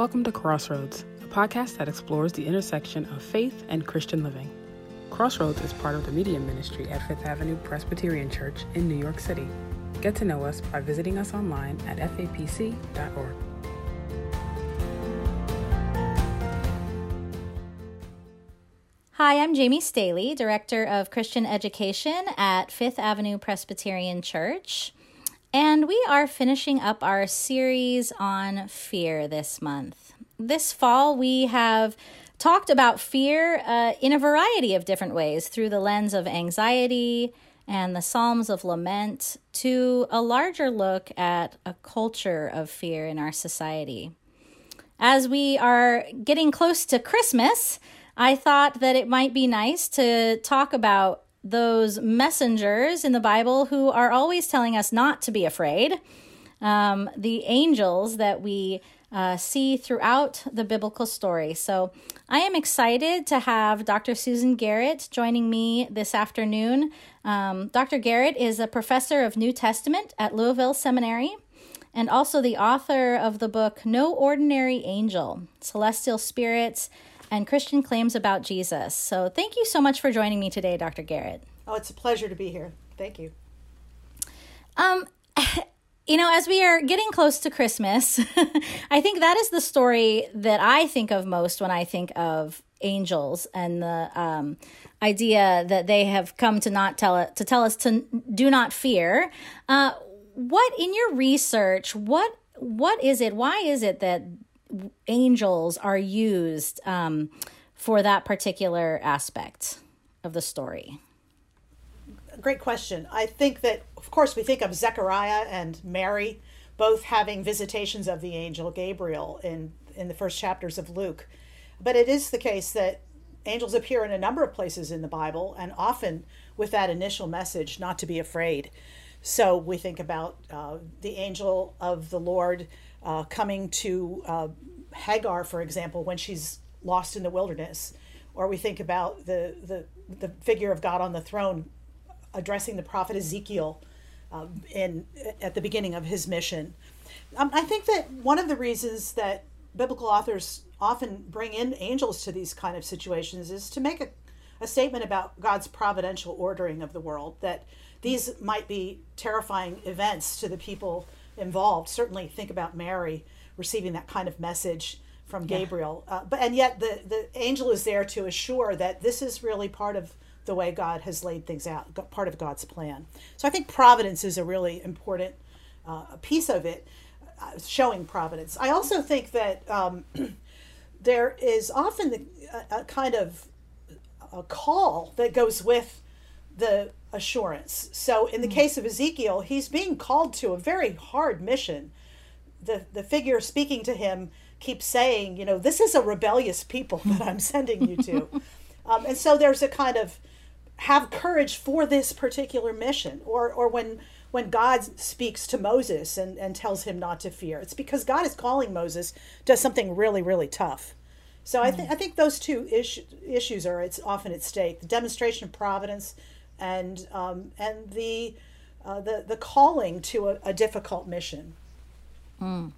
Welcome to Crossroads, a podcast that explores the intersection of faith and Christian living. Crossroads is part of the media ministry at Fifth Avenue Presbyterian Church in New York City. Get to know us by visiting us online at fapc.org. Hi, I'm Jamie Staley, Director of Christian Education at Fifth Avenue Presbyterian Church. And we are finishing up our series on fear this month. This fall, we have talked about fear uh, in a variety of different ways through the lens of anxiety and the Psalms of Lament to a larger look at a culture of fear in our society. As we are getting close to Christmas, I thought that it might be nice to talk about those messengers in the Bible who are always telling us not to be afraid. Um, the angels that we uh, see throughout the biblical story. So I am excited to have Dr. Susan Garrett joining me this afternoon. Um, Dr. Garrett is a professor of New Testament at Louisville Seminary and also the author of the book No Ordinary Angel Celestial Spirits and Christian claims about Jesus. So thank you so much for joining me today, Dr. Garrett. Oh, it's a pleasure to be here. Thank you. Um, you know, as we are getting close to Christmas, I think that is the story that I think of most when I think of angels and the um, idea that they have come to not tell it, to tell us to do not fear. Uh, what in your research? What what is it? Why is it that angels are used um, for that particular aspect of the story? Great question. I think that, of course, we think of Zechariah and Mary both having visitations of the angel Gabriel in, in the first chapters of Luke. But it is the case that angels appear in a number of places in the Bible and often with that initial message not to be afraid. So we think about uh, the angel of the Lord uh, coming to uh, Hagar, for example, when she's lost in the wilderness, or we think about the the, the figure of God on the throne addressing the prophet Ezekiel um, in at the beginning of his mission. Um, I think that one of the reasons that biblical authors often bring in angels to these kind of situations is to make a, a statement about God's providential ordering of the world. That these might be terrifying events to the people involved. Certainly, think about Mary receiving that kind of message from Gabriel. Yeah. Uh, but and yet the the angel is there to assure that this is really part of the way God has laid things out, part of God's plan. So I think providence is a really important uh, piece of it, uh, showing providence. I also think that um, there is often the, a, a kind of a call that goes with the assurance. So in the mm. case of Ezekiel, he's being called to a very hard mission. The the figure speaking to him keeps saying, you know, this is a rebellious people that I'm sending you to. um, and so there's a kind of have courage for this particular mission. Or or when when God speaks to Moses and, and tells him not to fear, it's because God is calling Moses to something really, really tough. So mm. I think I think those two issues issues are it's often at stake: the demonstration of providence and um, and the uh, the the calling to a, a difficult mission. Mm.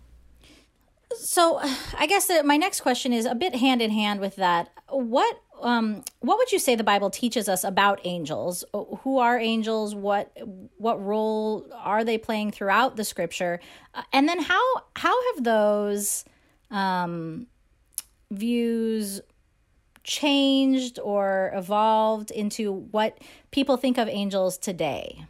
So, I guess my next question is a bit hand in hand with that. What um, what would you say the Bible teaches us about angels? Who are angels? What what role are they playing throughout the Scripture? Uh, and then how how have those um, views changed or evolved into what people think of angels today?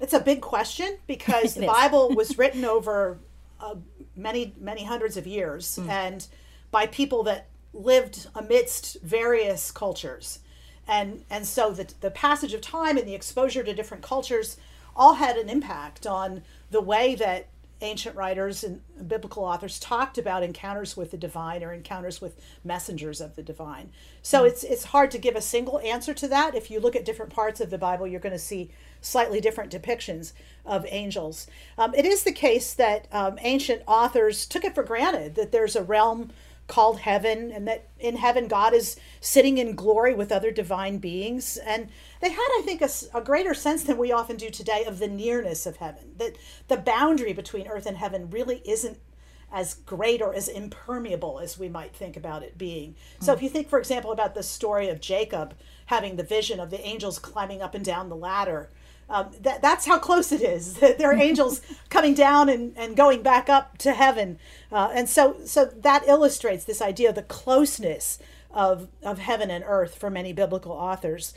It's a big question because the Bible was written over uh, many, many hundreds of years mm. and by people that lived amidst various cultures. And, and so the, the passage of time and the exposure to different cultures all had an impact on the way that ancient writers and biblical authors talked about encounters with the divine or encounters with messengers of the divine. So mm. it's it's hard to give a single answer to that. If you look at different parts of the Bible, you're going to see slightly different depictions of angels. Um, it is the case that um, ancient authors took it for granted that there's a realm called heaven and that in heaven God is sitting in glory with other divine beings and they had I think a, a, greater sense than we often do today of the nearness of heaven that the boundary between earth and heaven really isn't as great or as impermeable as we might think about it being. So if you think, for example, about the story of Jacob having the vision of the angels climbing up and down the ladder. Um, that, that's how close it is. there are angels coming down and, and going back up to heaven. Uh, and so, so that illustrates this idea of the closeness of, of heaven and earth for many biblical authors.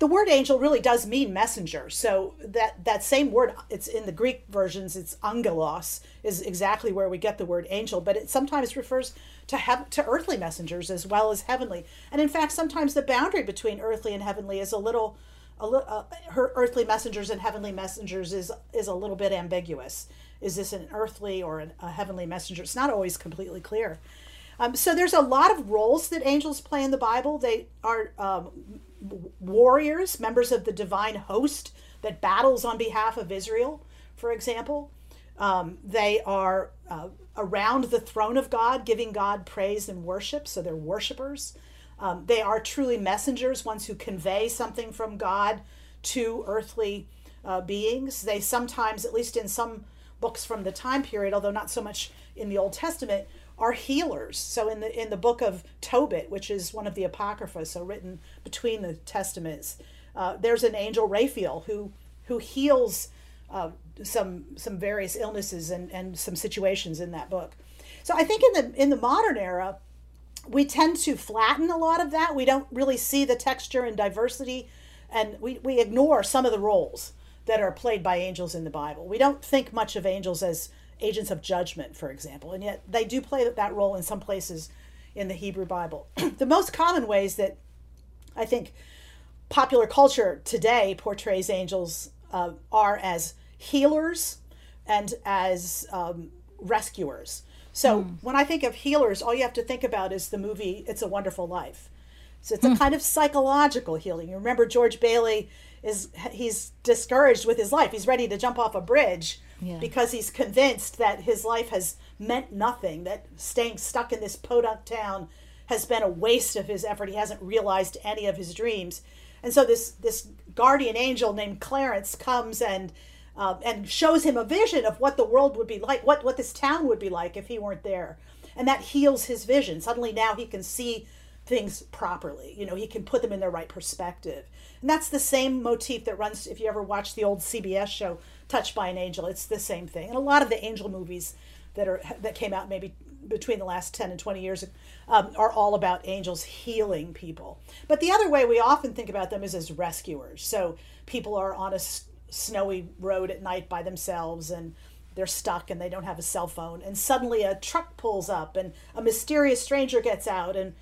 The word angel really does mean messenger. So that, that same word, it's in the Greek versions, it's angelos, is exactly where we get the word angel, but it sometimes refers to have to earthly messengers as well as heavenly. And in fact, sometimes the boundary between earthly and heavenly is a little a little uh, her earthly messengers and heavenly messengers is is a little bit ambiguous. Is this an earthly or an, a heavenly messenger? It's not always completely clear. Um, so there's a lot of roles that angels play in the Bible. They are um, warriors, members of the divine host that battles on behalf of Israel, for example. Um, they are uh, around the throne of God, giving God praise and worship. So they're worshipers. Um, they are truly messengers, ones who convey something from God to earthly uh, beings. They sometimes, at least in some books from the time period, although not so much in the Old Testament, are healers. So in the in the book of Tobit, which is one of the apocrypha, so written between the testaments, uh, there's an angel Raphael who who heals uh, some some various illnesses and, and some situations in that book. So I think in the in the modern era, we tend to flatten a lot of that. We don't really see the texture and diversity, and we, we ignore some of the roles that are played by angels in the Bible. We don't think much of angels as agents of judgment, for example, and yet they do play that role in some places in the Hebrew Bible. the most common ways that I think popular culture today portrays angels uh, are as healers and as um, rescuers. So mm. when I think of healers, all you have to think about is the movie It's a Wonderful Life. So it's a hmm. kind of psychological healing. You remember George Bailey is he's discouraged with his life. He's ready to jump off a bridge yeah. because he's convinced that his life has meant nothing, that staying stuck in this podunk town has been a waste of his effort. He hasn't realized any of his dreams. And so this this guardian angel named Clarence comes and uh, and shows him a vision of what the world would be like, what what this town would be like if he weren't there, and that heals his vision. Suddenly now he can see things properly. You know, he can put them in their right perspective, and that's the same motif that runs. If you ever watch the old CBS show Touched by an Angel, it's the same thing. And a lot of the angel movies that are that came out maybe between the last 10 and 20 years um, are all about angels healing people. But the other way we often think about them is as rescuers. So people are on a snowy road at night by themselves and they're stuck and they don't have a cell phone. And suddenly a truck pulls up and a mysterious stranger gets out and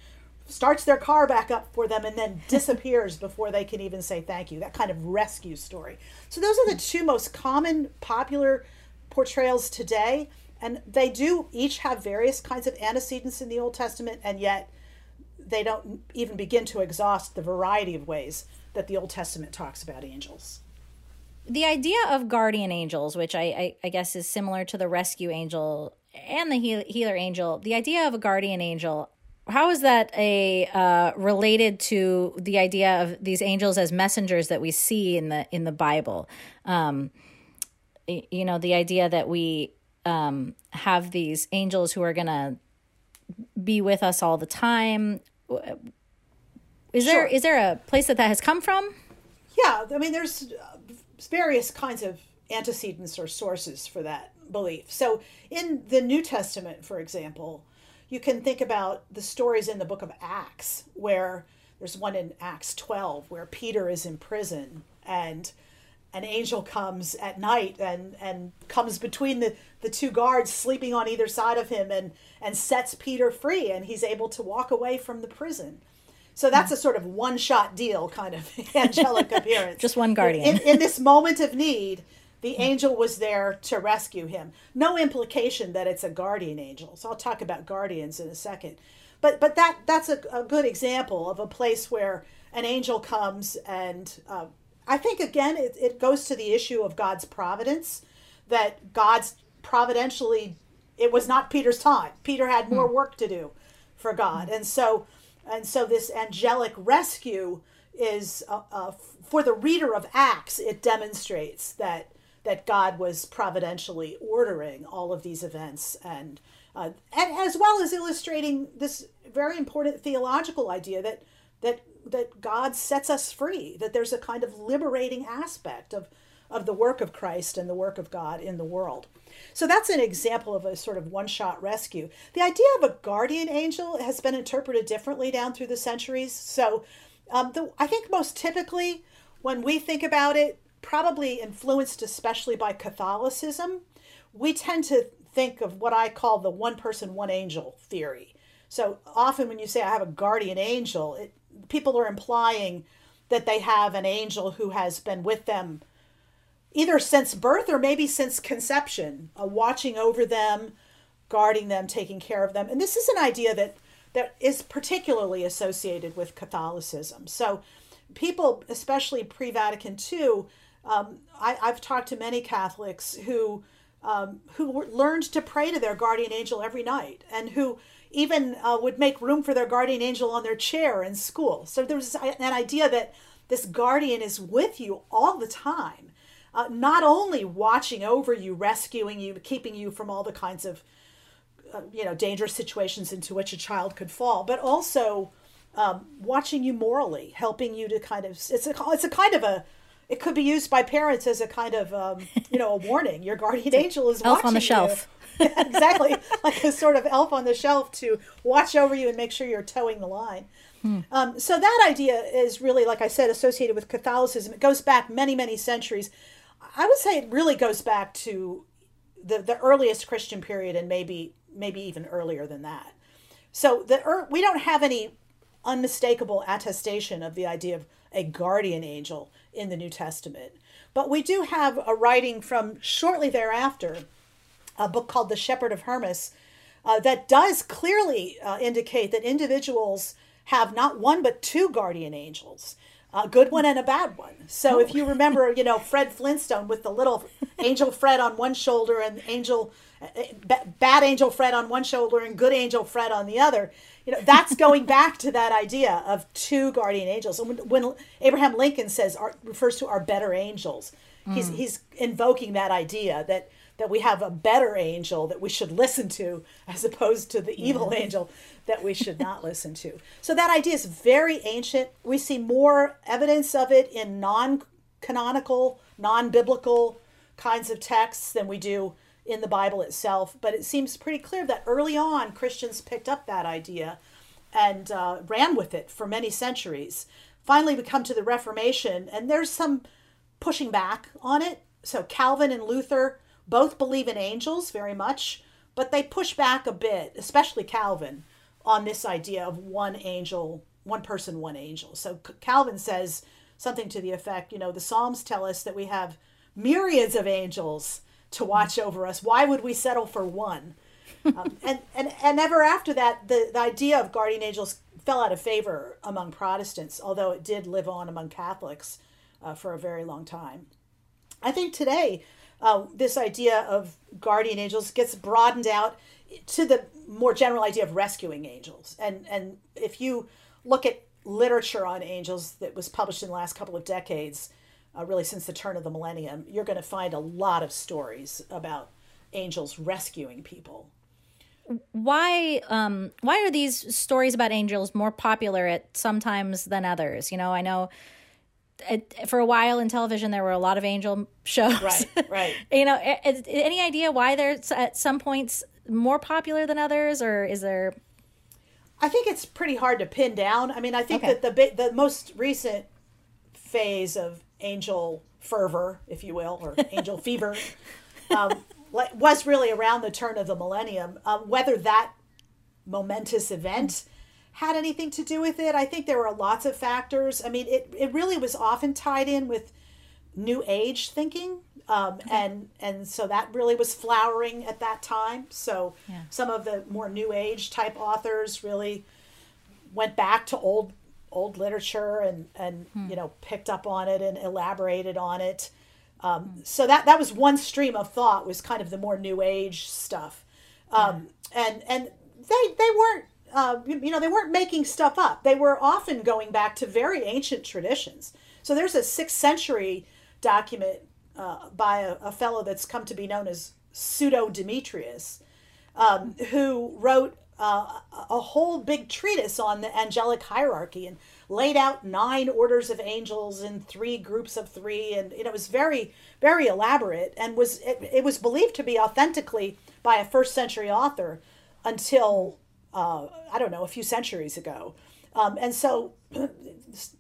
starts their car back up for them and then disappears before they can even say thank you. That kind of rescue story. So those are the two most common popular portrayals today and they do each have various kinds of antecedents in the old testament and yet they don't even begin to exhaust the variety of ways that the old testament talks about angels the idea of guardian angels, which I, I, I, guess is similar to the rescue angel and the heal, healer angel, the idea of a guardian angel, how is that a uh, related to the idea of these angels as messengers that we see in the in the Bible? Um, you know, the idea that we um, have these angels who are going to be with us all the time. Is sure. there is there a place that that has come from? Yeah, I mean, there's various kinds of antecedents or sources for that belief. So, in the New Testament, for example, you can think about the stories in the book of Acts, where there's one in Acts 12 where Peter is in prison and an angel comes at night and, and comes between the, the two guards sleeping on either side of him and, and sets Peter free, and he's able to walk away from the prison. So that's a sort of one shot deal kind of angelic appearance. Just one guardian. In, in, this moment of need, the angel was there to rescue him. No implication that it's a guardian angel. So I'll talk about guardians in a second. But but that that's a, a good example of a place where an angel comes and uh, I think again it, it goes to the issue of God's providence that God's providentially it was not Peter's time. Peter had more hmm. work to do for God. And so and so this angelic rescue is uh, uh, for the reader of Acts, it demonstrates that that God was providentially ordering all of these events and uh, and as well as illustrating this very important theological idea that that that God sets us free, that there's a kind of liberating aspect of of the work of Christ and the work of God in the world. So that's an example of a sort of one shot rescue. The idea of a guardian angel has been interpreted differently down through the centuries. So um, the, I think most typically, when we think about it, probably influenced especially by Catholicism, we tend to think of what I call the one person, one angel theory. So often when you say I have a guardian angel, it, people are implying that they have an angel who has been with them either since birth or maybe since conception, uh, watching over them, guarding them, taking care of them. And this is an idea that that is particularly associated with Catholicism. So people, especially pre-Vatican II, um, I, have talked to many Catholics who um, who learned to pray to their guardian angel every night and who even uh, would make room for their guardian angel on their chair in school. So there's an idea that this guardian is with you all the time uh, not only watching over you, rescuing you, keeping you from all the kinds of uh, you know dangerous situations into which a child could fall, but also um, watching you morally, helping you to kind of it's a it's a kind of a it could be used by parents as a kind of um, you know a warning. Your guardian angel is watching. elf on the shelf. exactly, like a sort of elf on the shelf to watch over you and make sure you're toeing the line. Hmm. Um, so that idea is really, like I said, associated with Catholicism. It goes back many, many centuries. I would say it really goes back to the the earliest Christian period and maybe maybe even earlier than that. So the we don't have any unmistakable attestation of the idea of a guardian angel in the New Testament. But we do have a writing from shortly thereafter, a book called The Shepherd of Hermas, uh, that does clearly uh, indicate that individuals have not one but two guardian angels a good one and a bad one. So oh. if you remember, you know, Fred Flintstone with the little angel Fred on one shoulder and angel bad angel Fred on one shoulder and good angel Fred on the other, you know, that's going back to that idea of two guardian angels. And when, when Abraham Lincoln says our, refers to our better angels, mm. he's he's invoking that idea that that we have a better angel that we should listen to as opposed to the evil yeah. angel that we should not listen to. So that idea is very ancient. We see more evidence of it in non canonical, non biblical kinds of texts than we do in the Bible itself. But it seems pretty clear that early on Christians picked up that idea and uh, ran with it for many centuries. Finally, we come to the Reformation, and there's some pushing back on it. So Calvin and Luther both believe in angels very much, but they push back a bit, especially Calvin, on this idea of one angel, one person, one angel. So Calvin says something to the effect, you know, the Psalms tell us that we have myriads of angels to watch over us. Why would we settle for one? um, and, and, and ever after that, the, the idea of guardian angels fell out of favor among Protestants, although it did live on among Catholics uh, for a very long time. I think today, uh, this idea of guardian angels gets broadened out to the more general idea of rescuing angels. And and if you look at literature on angels that was published in the last couple of decades, uh, really since the turn of the millennium, you're going to find a lot of stories about angels rescuing people. Why um, why are these stories about angels more popular at sometimes than others? You know, I know it, for a while in television there were a lot of angel shows. Right, right. you know, any idea why there's at some points more popular than others, or is there? I think it's pretty hard to pin down. I mean, I think okay. that the the most recent phase of angel fervor, if you will, or angel fever, um, was really around the turn of the millennium. Um, whether that momentous event had anything to do with it, I think there were lots of factors. I mean, it, it really was often tied in with new age thinking um, and and so that really was flowering at that time. So yeah. some of the more new age type authors really went back to old old literature and and hmm. you know picked up on it and elaborated on it. Um, hmm. So that that was one stream of thought was kind of the more new age stuff, um, yeah. and and they they weren't uh, you know they weren't making stuff up. They were often going back to very ancient traditions. So there's a sixth century document uh, by a, a, fellow that's come to be known as Pseudo Dionysius, um, who wrote uh, a whole big treatise on the angelic hierarchy and laid out nine orders of angels in three groups of three, and you know, it was very, very elaborate, and was it, it was believed to be authentically by a first century author until uh, I don't know a few centuries ago. Um, and so,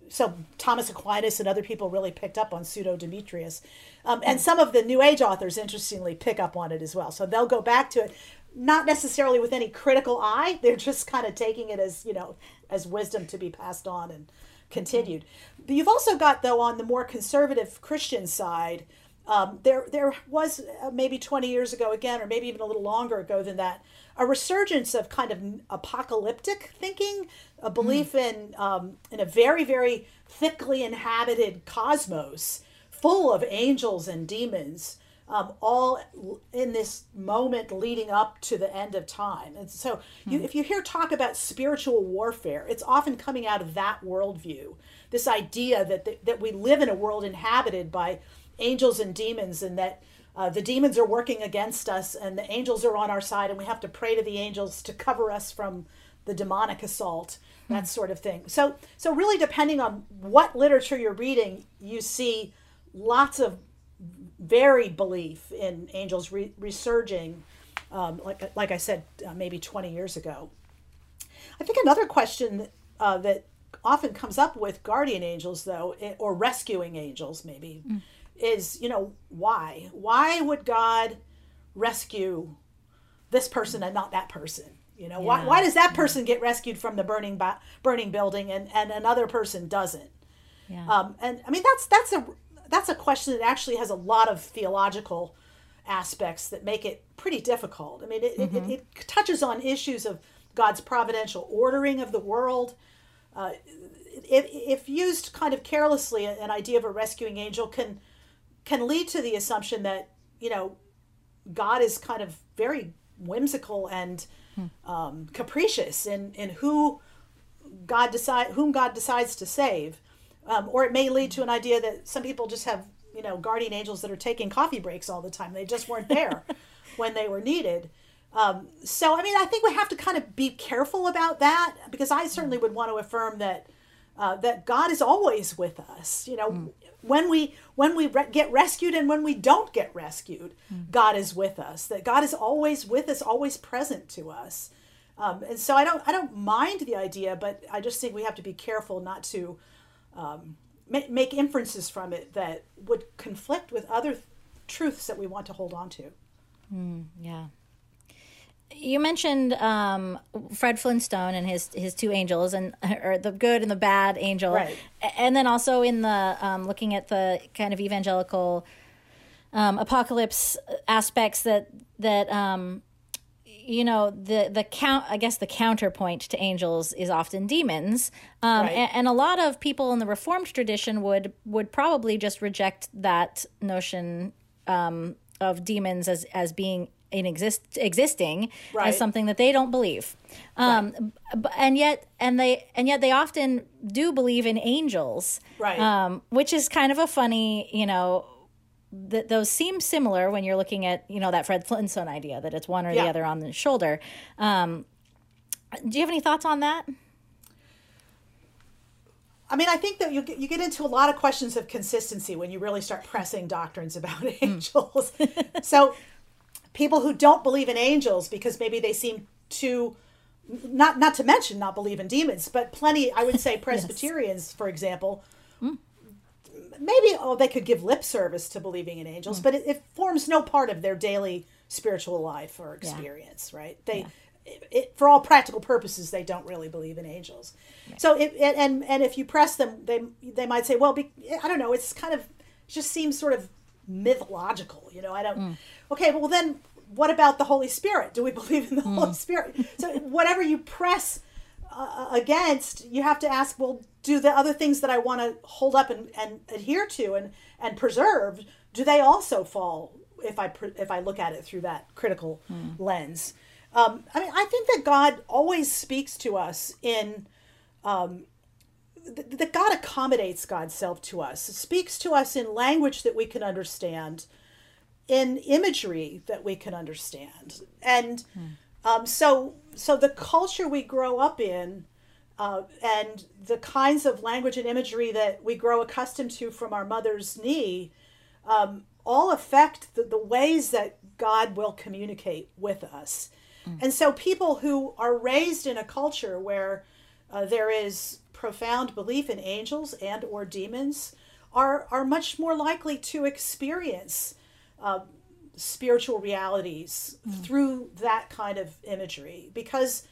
so Thomas Aquinas and other people really picked up on pseudo Dionysius, um, and some of the New Age authors, interestingly, pick up on it as well. So they'll go back to it, not necessarily with any critical eye. They're just kind of taking it as you know as wisdom to be passed on and continued. But you've also got though on the more conservative Christian side. Um, there, there was uh, maybe 20 years ago again, or maybe even a little longer ago than that, a resurgence of kind of apocalyptic thinking, a belief mm. in um, in a very very thickly inhabited cosmos full of angels and demons, um, all in this moment leading up to the end of time. And so, you, mm. if you hear talk about spiritual warfare, it's often coming out of that worldview. This idea that the, that we live in a world inhabited by angels and demons, and that uh, the demons are working against us and the angels are on our side and we have to pray to the angels to cover us from the demonic assault that sort of thing. So so really depending on what literature you're reading you see lots of varied belief in angels re- resurging um, like like i said uh, maybe 20 years ago. I think another question uh, that often comes up with guardian angels though eh, or rescuing angels maybe mm is, you know, why? Why would God rescue this person and not that person? You know, yeah. why, why does that person get rescued from the burning burning building and, and another person doesn't? Yeah. Um, and I mean that's that's a that's a question that actually has a lot of theological aspects that make it pretty difficult. I mean, it, mm-hmm. it, it, touches on issues of God's providential ordering of the world. Uh, if, if used kind of carelessly, an idea of a rescuing angel can can lead to the assumption that you know God is kind of very whimsical and hmm. um, capricious in in who God decide whom God decides to save, um, or it may lead to an idea that some people just have you know guardian angels that are taking coffee breaks all the time. They just weren't there when they were needed. Um, so I mean, I think we have to kind of be careful about that because I certainly would want to affirm that uh, that God is always with us. You know, mm when we when we re- get rescued and when we don't get rescued mm. god is with us that god is always with us always present to us. Um, and so i don't i don't mind the idea but i just think we have to be careful not to um, make, make inferences from it that would conflict with other th- truths that we want to hold on to. Mm, yeah you mentioned um, Fred Flintstone and his his two angels, and or the good and the bad angel, right. and then also in the um, looking at the kind of evangelical um, apocalypse aspects that that um, you know the the count. I guess the counterpoint to angels is often demons, um, right. and, and a lot of people in the Reformed tradition would would probably just reject that notion um, of demons as as being in exist existing right. as something that they don't believe um right. and yet and they and yet they often do believe in angels right um which is kind of a funny you know that those seem similar when you're looking at you know that fred flintstone idea that it's one or yeah. the other on the shoulder um do you have any thoughts on that I mean, I think that you get, you get into a lot of questions of consistency when you really start pressing doctrines about hmm. angels. so people who don't believe in angels because maybe they seem too not not to mention not believe in demons, but plenty I would say Presbyterians, yes. for example, mm. maybe oh they could give lip service to believing in angels, mm. but it, it, forms no part of their daily spiritual life or experience, yeah. right? They yeah. It, it, for all practical purposes, they don't really believe in angels. Right. So, it, and and if you press them, they they might say, well, be, I don't know. It's kind of it just seems sort of mythological, you know. I don't. Mm okay, well then what about the Holy Spirit? Do we believe in the mm. Holy Spirit? So whatever you press uh, against, you have to ask, well, do the other things that I want to hold up and, and adhere to and, and preserve, do they also fall if I if I look at it through that critical mm. lens? Um, I mean, I think that God always speaks to us in um, that God accommodates God's self to us, speaks to us in language that we can understand, in imagery that we can understand, and um, so so the culture we grow up in. Uh, and the kinds of language and imagery that we grow accustomed to from our mother's knee um, all affect the, the ways that God will communicate with us. Mm. And so people who are raised in a culture where uh, there is profound belief in angels and or demons are, are much more likely to experience uh, spiritual realities mm. through that kind of imagery because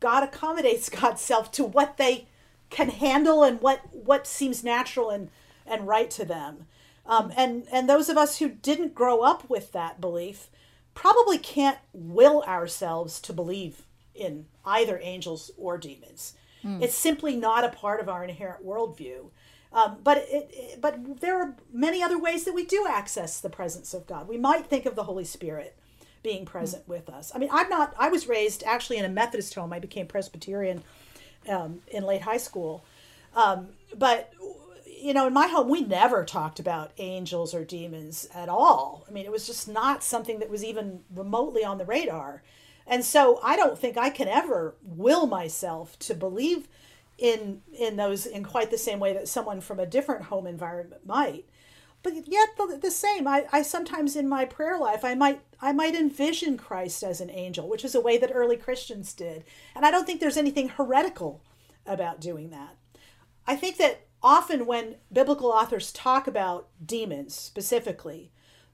God accommodates God's self to what they can handle and what what seems natural and and right to them. Um, and and those of us who didn't grow up with that belief probably can't will ourselves to believe in either angels or demons. Mm. It's simply not a part of our inherent worldview. Um, but it, but there are many other ways that we do access the presence of God. We might think of the Holy Spirit being present mm. with us. I mean, I'm not. I was raised actually in a Methodist home. I became Presbyterian um, in late high school, um, but you know, in my home, we never talked about angels or demons at all. I mean, it was just not something that was even remotely on the radar. And so I don't think I can ever will myself to believe in in those in quite the same way that someone from a different home environment might. But yet the, the same, I, I sometimes in my prayer life I might I might envision Christ as an angel, which is a way that early Christians did. And I don't think there's anything heretical about doing that. I think that often when biblical authors talk about demons specifically,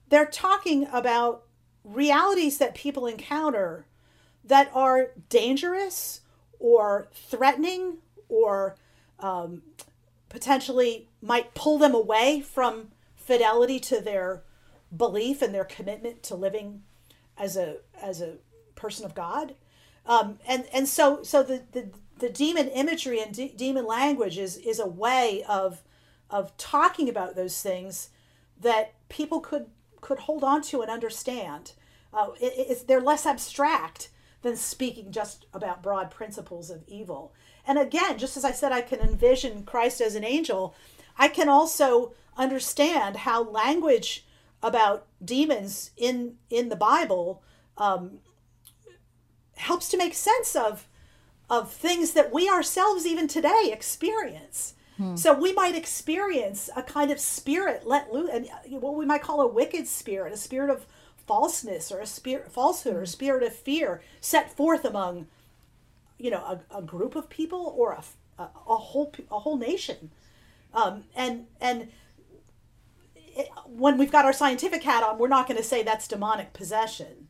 they're talking about realities that people encounter that are dangerous or threatening or um, potentially might pull them away from fidelity to their belief and their commitment to living as a as a person of God. Um, and and so so the, the the demon imagery and de- demon language is is a way of of talking about those things that people could could hold on to and understand. Uh, it, they're less abstract than speaking just about broad principles of evil. And again, just as I said, I can envision Christ as an angel. I can also understand how language about demons in in the Bible um, helps to make sense of of things that we ourselves even today experience. Hmm. So we might experience a kind of spirit let loose, and what we might call a wicked spirit, a spirit of falseness or a spirit falsehood or a hmm. spirit of fear set forth among, you know, a, a group of people or a, a, a whole a whole nation, um, and and it, when we've got our scientific hat on, we're not going to say that's demonic possession.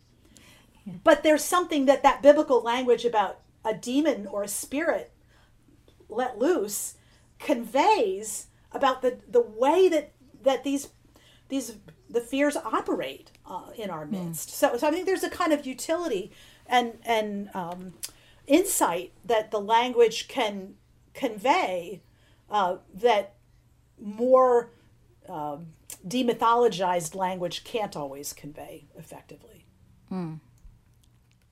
But there's something that that biblical language about a demon or a spirit let loose conveys about the, the way that, that these these the fears operate uh, in our hmm. midst. Mm. So, so I think there's a kind of utility and and um, insight that the language can convey uh, that more uh, demythologized language can't always convey effectively. Mm.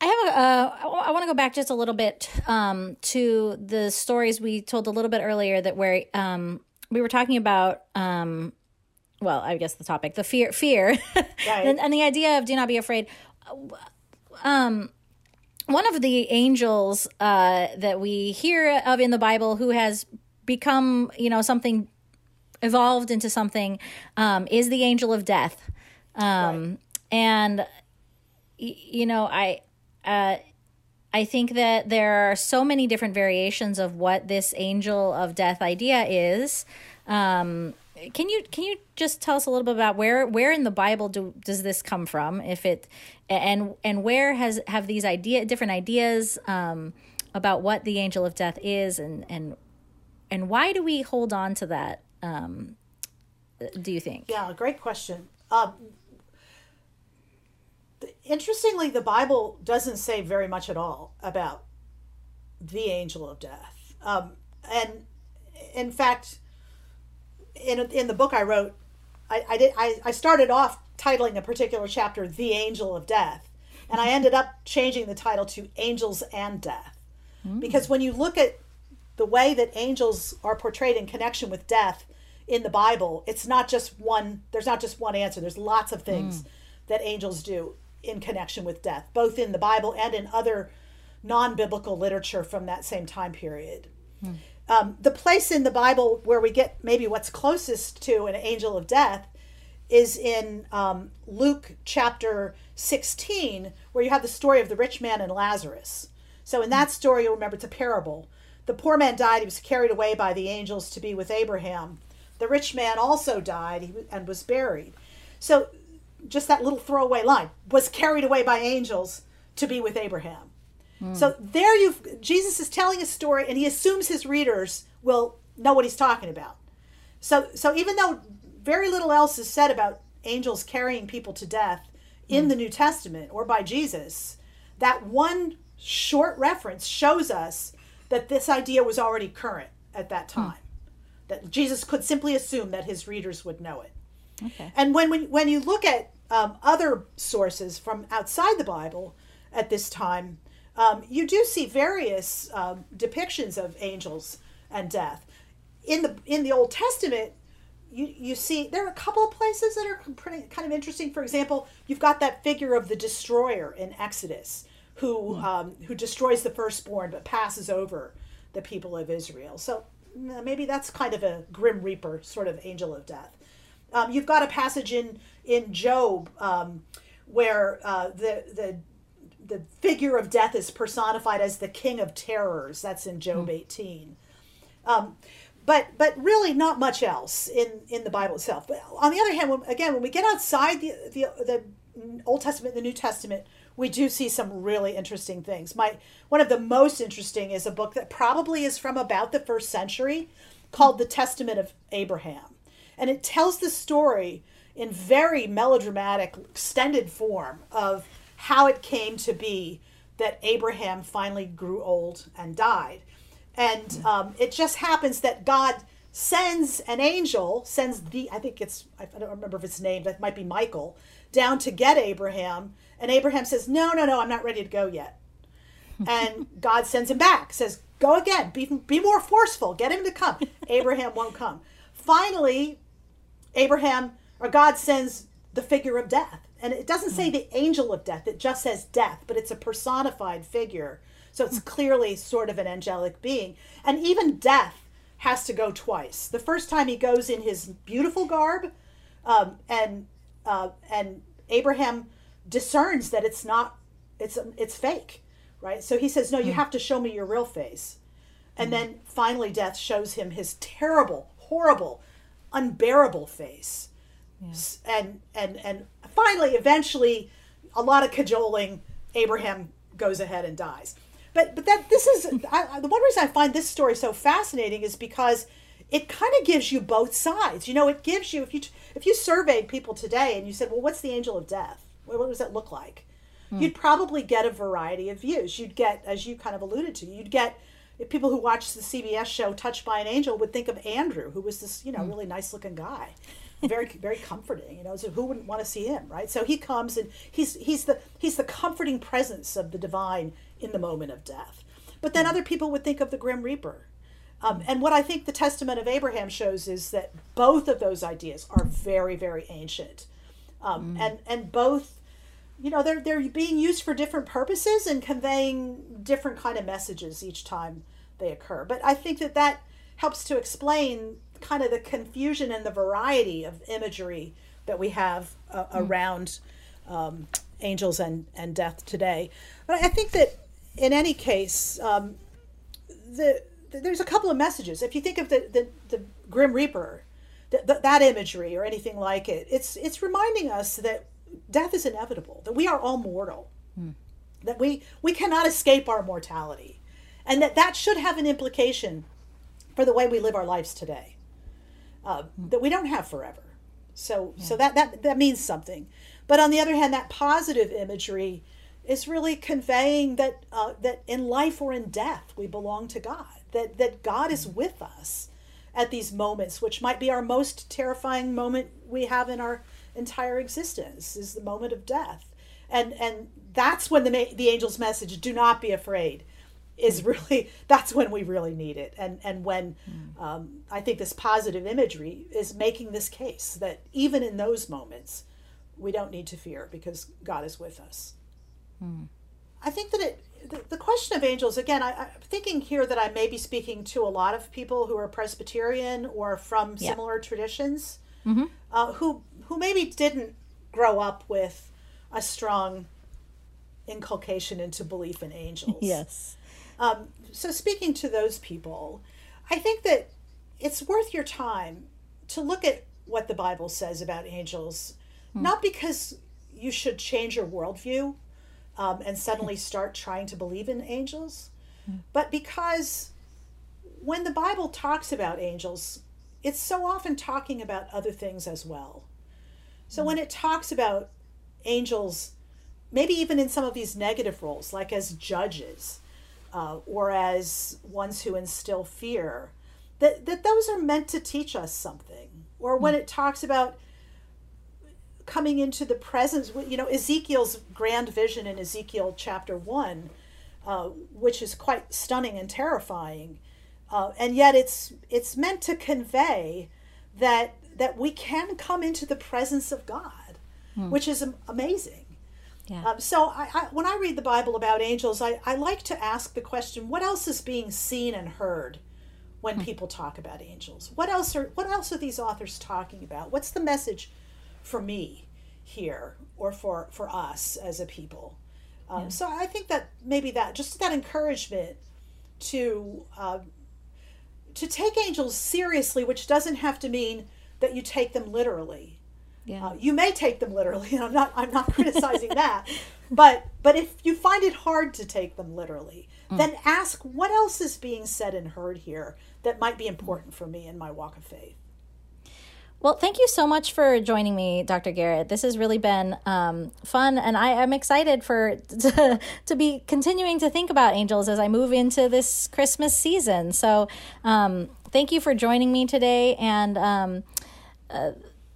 I have a. Uh, I want to go back just a little bit um, to the stories we told a little bit earlier that where um, we were talking about. Um, well, I guess the topic, the fear, fear, right. and, and, the idea of do not be afraid. Um, one of the angels uh, that we hear of in the Bible who has become, you know, something evolved into something um, is the angel of death. Um, right. And you know, I uh, I think that there are so many different variations of what this angel of death idea is. Um, can you can you just tell us a little bit about where where in the Bible do, does this come from? If it and and where has have these idea different ideas um, about what the angel of death is and and and why do we hold on to that? Um, do you think? Yeah, great question. Um, interestingly, the Bible doesn't say very much at all about the angel of death. Um, and in fact, in, in the book I wrote, I, I did I, I started off titling a particular chapter "The Angel of Death," and I ended up changing the title to "Angels and Death," mm. because when you look at the way that angels are portrayed in connection with death in the Bible, it's not just one, there's not just one answer. There's lots of things mm. that angels do in connection with death, both in the Bible and in other non biblical literature from that same time period. Mm. Um, the place in the Bible where we get maybe what's closest to an angel of death is in um, Luke chapter 16, where you have the story of the rich man and Lazarus. So, in that story, you'll remember it's a parable. The poor man died, he was carried away by the angels to be with Abraham. The rich man also died and was buried. So, just that little throwaway line was carried away by angels to be with Abraham. Mm. So, there you Jesus is telling a story, and he assumes his readers will know what he's talking about. So, so even though very little else is said about angels carrying people to death in mm. the New Testament or by Jesus, that one short reference shows us that this idea was already current at that hmm. time. Mm. That Jesus could simply assume that his readers would know it. Okay. And when, when, when you look at um, other sources from outside the Bible at this time, um, you do see various um, depictions of angels and death. In the in the Old Testament, you, you see there are a couple of places that are pretty, kind of interesting. For example, you've got that figure of the destroyer in Exodus, who hmm. um, who destroys the firstborn but passes over the people of Israel. So maybe that's kind of a grim reaper sort of angel of death. Um, you've got a passage in in Job um, where uh, the the the figure of death is personified as the king of terrors. That's in Job mm. 18. Um, but but really not much else in in the Bible itself. But on the other hand, when, again, when we get outside the the the Old Testament, the New Testament, we do see some really interesting things. My one of the most interesting is a book that probably is from about the first century, called The Testament of Abraham, and it tells the story in very melodramatic, extended form of how it came to be that Abraham finally grew old and died and um, it just happens that God sends an angel, sends the, I think it's, I don't remember if it's named, that might be Michael, down to get Abraham. And Abraham says, No, no, no, I'm not ready to go yet. And God sends him back, says, Go again, be, be more forceful, get him to come. Abraham won't come. Finally, Abraham, or God sends the figure of death. And it doesn't say the angel of death, it just says death, but it's a personified figure so it's clearly sort of an angelic being. And even death has to go twice. The first time he goes in his beautiful garb, um, and uh, and Abraham discerns that it's not it's it's fake, right? So he says, "No, you hmm. have to show me your real face." And mm. then finally, death shows him his terrible, horrible, unbearable face. Yeah. And and and finally, eventually, a lot of cajoling, Abraham goes ahead and dies but but that this is I, the one reason I find this story so fascinating is because it kind of gives you both sides. You know, it gives you if you if you surveyed people today and you said, well, what's the angel of death? What does that look like? Hmm. You'd probably get a variety of views. You'd get, as you kind of alluded to, you'd get people who watch the CBS show Touched by an Angel would think of Andrew, who was this you know hmm. really nice looking guy very very comforting you know so who wouldn't want to see him right so he comes and he's he's the he's the comforting presence of the divine in the moment of death. But then other people would think of the Grim Reaper. Um, and what I think the Testament of Abraham shows is that both of those ideas are very, very ancient. Um, mm. and, and both, you know, they're, they're being used for different purposes and conveying different kind of messages each time they occur. But I think that that helps to explain kind of the confusion and the variety of imagery that we have uh, mm. around um, angels and, and death today. But I think that in any case, um, the, the, there's a couple of messages. If you think of the, the, the Grim Reaper, the, that imagery or anything like it, it's, it's reminding us that death is inevitable, that we are all mortal, hmm. that we, we cannot escape our mortality, and that that should have an implication for the way we live our lives today, uh, that we don't have forever. So, yeah. so that, that, that means something. But on the other hand, that positive imagery is really conveying that uh, that in life or in death we belong to God. That that God is with us at these moments, which might be our most terrifying moment we have in our entire existence, is the moment of death. And and that's when the the angel's message: do not be afraid. Is really that's when we really need it. And and when um, i think this positive imagery is making this case that even in those moments we don't need to fear because god is with us. I think that it the, the question of angels again I, i'm thinking here that i may be speaking to a lot of people who are presbyterian or from Yeah. similar traditions uh, who who maybe didn't grow up with a strong inculcation into belief in angels. Yes. Um, so speaking to those people, I think that it's worth your time to look at what the Bible says about angels, not because you should change your worldview um, and suddenly start trying to believe in angels, but because when the Bible talks about angels, it's so often talking about other things as well. So when it talks about angels, maybe even in some of these negative roles, like as judges, uh, or as ones who instill fear, that, that those are meant to teach us something. Or when it talks about coming into the presence, you know, Ezekiel's grand vision in Ezekiel chapter 1, uh, which is quite stunning and terrifying. Uh, and yet it's it's meant to convey that that we can come into the presence of God, which is amazing. Yeah. Um, so I, I, when I read the Bible about angels, I, I like to ask the question: What else is being seen and heard when people talk about angels? What else are What else are these authors talking about? What's the message for me here, or for for us as a people? Um, So I think that maybe that just that encouragement to uh, to take angels seriously, which doesn't have to mean that you take them literally. Yeah. Uh, you may take them literally, and I'm not I'm not criticizing that. But but if you find it hard to take them literally, then ask what else is being said and heard here that might be important for me in my walk of faith. Well, thank you so much for joining me, Dr. Garrett. This has really been um, fun, and I am excited for to, to be continuing to think about angels as I move into this Christmas season. So, um, thank you for joining me today, and um, uh,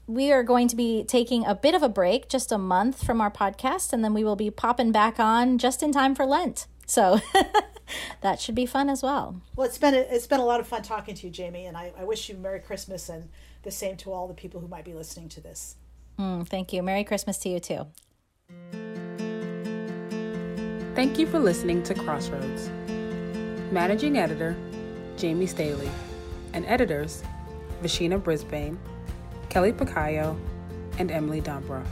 we are going to be taking a bit of a break, just a month from our podcast, and then we will be popping back on just in time for Lent. So that should be fun as well. Well, it's been a, it's been a lot of fun talking to you, Jamie, and I, I wish you Merry Christmas and the same to all the people who might be listening to this. Mm, thank you. Merry Christmas to you too. Thank you for listening to Crossroads. Managing editor, Jamie Staley, and editors, Vashina Brisbane, Kelly Picayo, and Emily Dombrov.